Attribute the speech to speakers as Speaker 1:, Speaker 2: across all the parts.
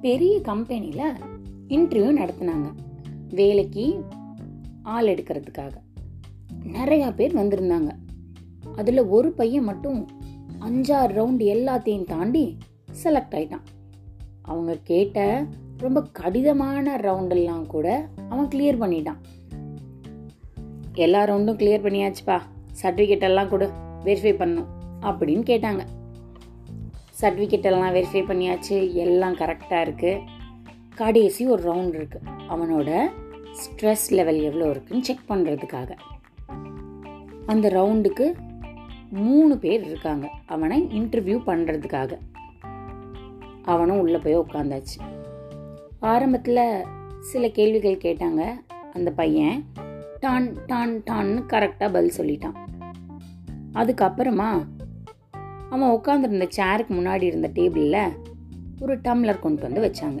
Speaker 1: பெரிய கம்பெனியில் இன்டர்வியூ நடத்தினாங்க. வேலைக்கு ஆள் எடுக்கிறதுக்காக. நிறையா பேர் வந்திருந்தாங்க. அதில் ஒரு பையன் மட்டும் அஞ்சாறு ரவுண்டு எல்லாத்தையும் தாண்டி செலக்ட் ஆயிட்டான். அவங்க கேட்ட ரொம்ப கடிதமான ரவுண்டெல்லாம் கூட அவன் கிளியர் பண்ணிட்டான். எல்லா ரவுண்டும் கிளியர் பண்ணியாச்சுப்பா. சர்டிஃபிகேட் எல்லாம் கொடு. வெரிஃபை பண்ணும் அப்படின்னு கேட்டாங்க. சர்டிஃபிகேட் எல்லாம் வெரிஃபை பண்ணியாச்சு. எல்லாம் கரெக்டாக இருக்குது கடைசி ஒரு ரவுண்ட் இருக்குது அவனோட ஸ்ட்ரெஸ் லெவல் எவ்வளோ இருக்குன்னு செக் பண்ணுறதுக்காக அந்த ரவுண்டுக்கு மூணு பேர் இருக்காங்க. அவனை இன்டர்வியூ பண்ணுறதுக்காக அவனும் உள்ளே போய் உட்காந்தாச்சு ஆரம்பத்தில் சில கேள்விகள் கேட்டாங்க. அந்த பையன் டான் டான் டான்னு கரெக்டாக பதில் சொல்லிட்டான். அதுக்கப்புறமா அவன் உட்காந்துருந்த சேருக்கு முன்னாடி இருந்த டேபிளில் ஒரு டம்ளர் கொண்டு வந்து வச்சாங்க.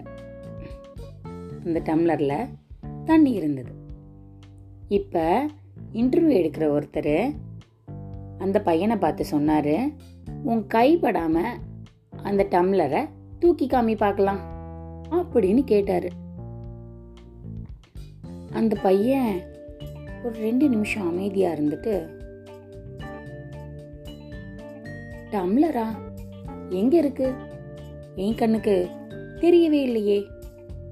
Speaker 1: அந்த டம்ளரில் தண்ணி இருந்தது. இப்போ இன்டர்வியூ எடுக்கிற ஒருத்தர் அந்த பையனை பார்த்து சொன்னார் உன் கைப்படாமல் அந்த டம்ளரை தூக்கி காமி பார்க்கலாம் அப்படின்னு கேட்டார். அந்த பையன் ஒரு ரெண்டு நிமிஷம் அமைதியாக இருந்துட்டு டம்ளரா? எங்க இருக்கு? என் கண்ணுக்கு தெரியவே இல்லையே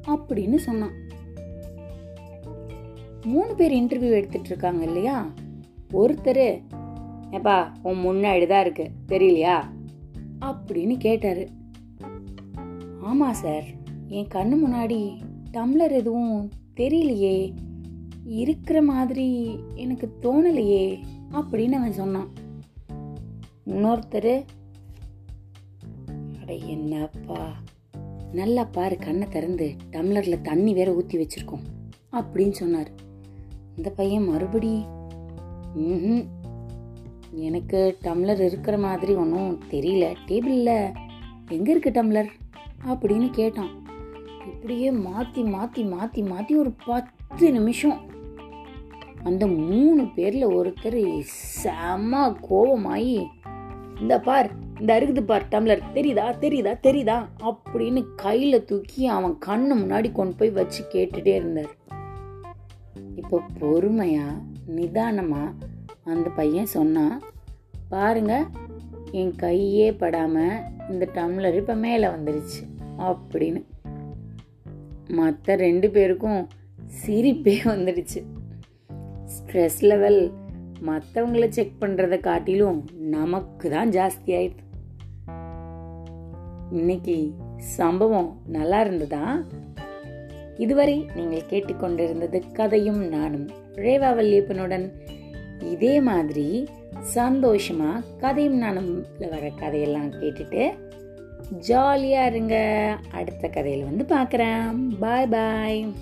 Speaker 1: அப்படின்னு சொன்னான். மூணு பேர் இன்டர்வியூ எடுத்துட்டு இருக்காங்க இல்லையா? ஒருத்தர் ஏப்பா உன் முன்னாடி தான் இருக்கு தெரியலையா? அப்படின்னு கேட்டாரு. ஆமா சார் என் கண்ணு முன்னாடி டம்ளர் எதுவும் தெரியலையே. இருக்கிற மாதிரி எனக்கு தோணலையே அப்படின்னு அவன் சொன்னான். இன்னொருத்தர். அட என்னப்பா. நல்லா பாரு கண்ணை திறந்து. டம்ளரில் தண்ணி வேற ஊற்றி வச்சிருக்கோம். அப்படின்னு சொன்னார். இந்த பையன் மறுபடி ம் எனக்கு டம்ளர் இருக்கிற மாதிரி ஒன்றும் தெரியல. டேபிளில் எங்கே இருக்கு டம்ளர்? அப்படின்னு கேட்டான். இப்படியே மாற்றி மாற்றி மாற்றி மாற்றி ஒரு பத்து நிமிஷம். அந்த மூணு பேரில் ஒருத்தர் செம கோபமாயி இந்த பார் இந்த இருக்குது பார் டம்ளர் தெரியுதா தெரியுதா தெரியுதா? அப்படின்னு கையில் தூக்கி அவன் கண்ணு முன்னாடி கொண்டு போய் வச்சு கேட்டுட்டே இருந்தார். இப்போ பொறுமையா நிதானமா அந்த பையன் சொன்னான் பாருங்க என் கையே படாம இந்த டம்ளர் இப்போ மேலே வந்துருச்சு அப்படின்னு. மற்ற ரெண்டு பேருக்கும் சிரிப்பே வந்துடுச்சு. ஸ்ட்ரெஸ் லெவல் மற்றவங்களை செக் பண்ணுறதை காட்டிலும் நமக்கு தான் ஜாஸ்தி ஆயிடுது. இன்னைக்கு சம்பவம் நல்லா இருந்ததா? இதுவரை நீங்கள் கேட்டுக்கொண்டிருந்தது கதையும் நானும் ரேவா வல்லியப்பனுடன். இதே மாதிரி சந்தோஷமா கதையும் நானும்ல வர கதையெல்லாம் கேட்டுட்டு ஜாலியா இருங்க. அடுத்த கதையில வந்து பார்க்குறேன். பாய் பாய்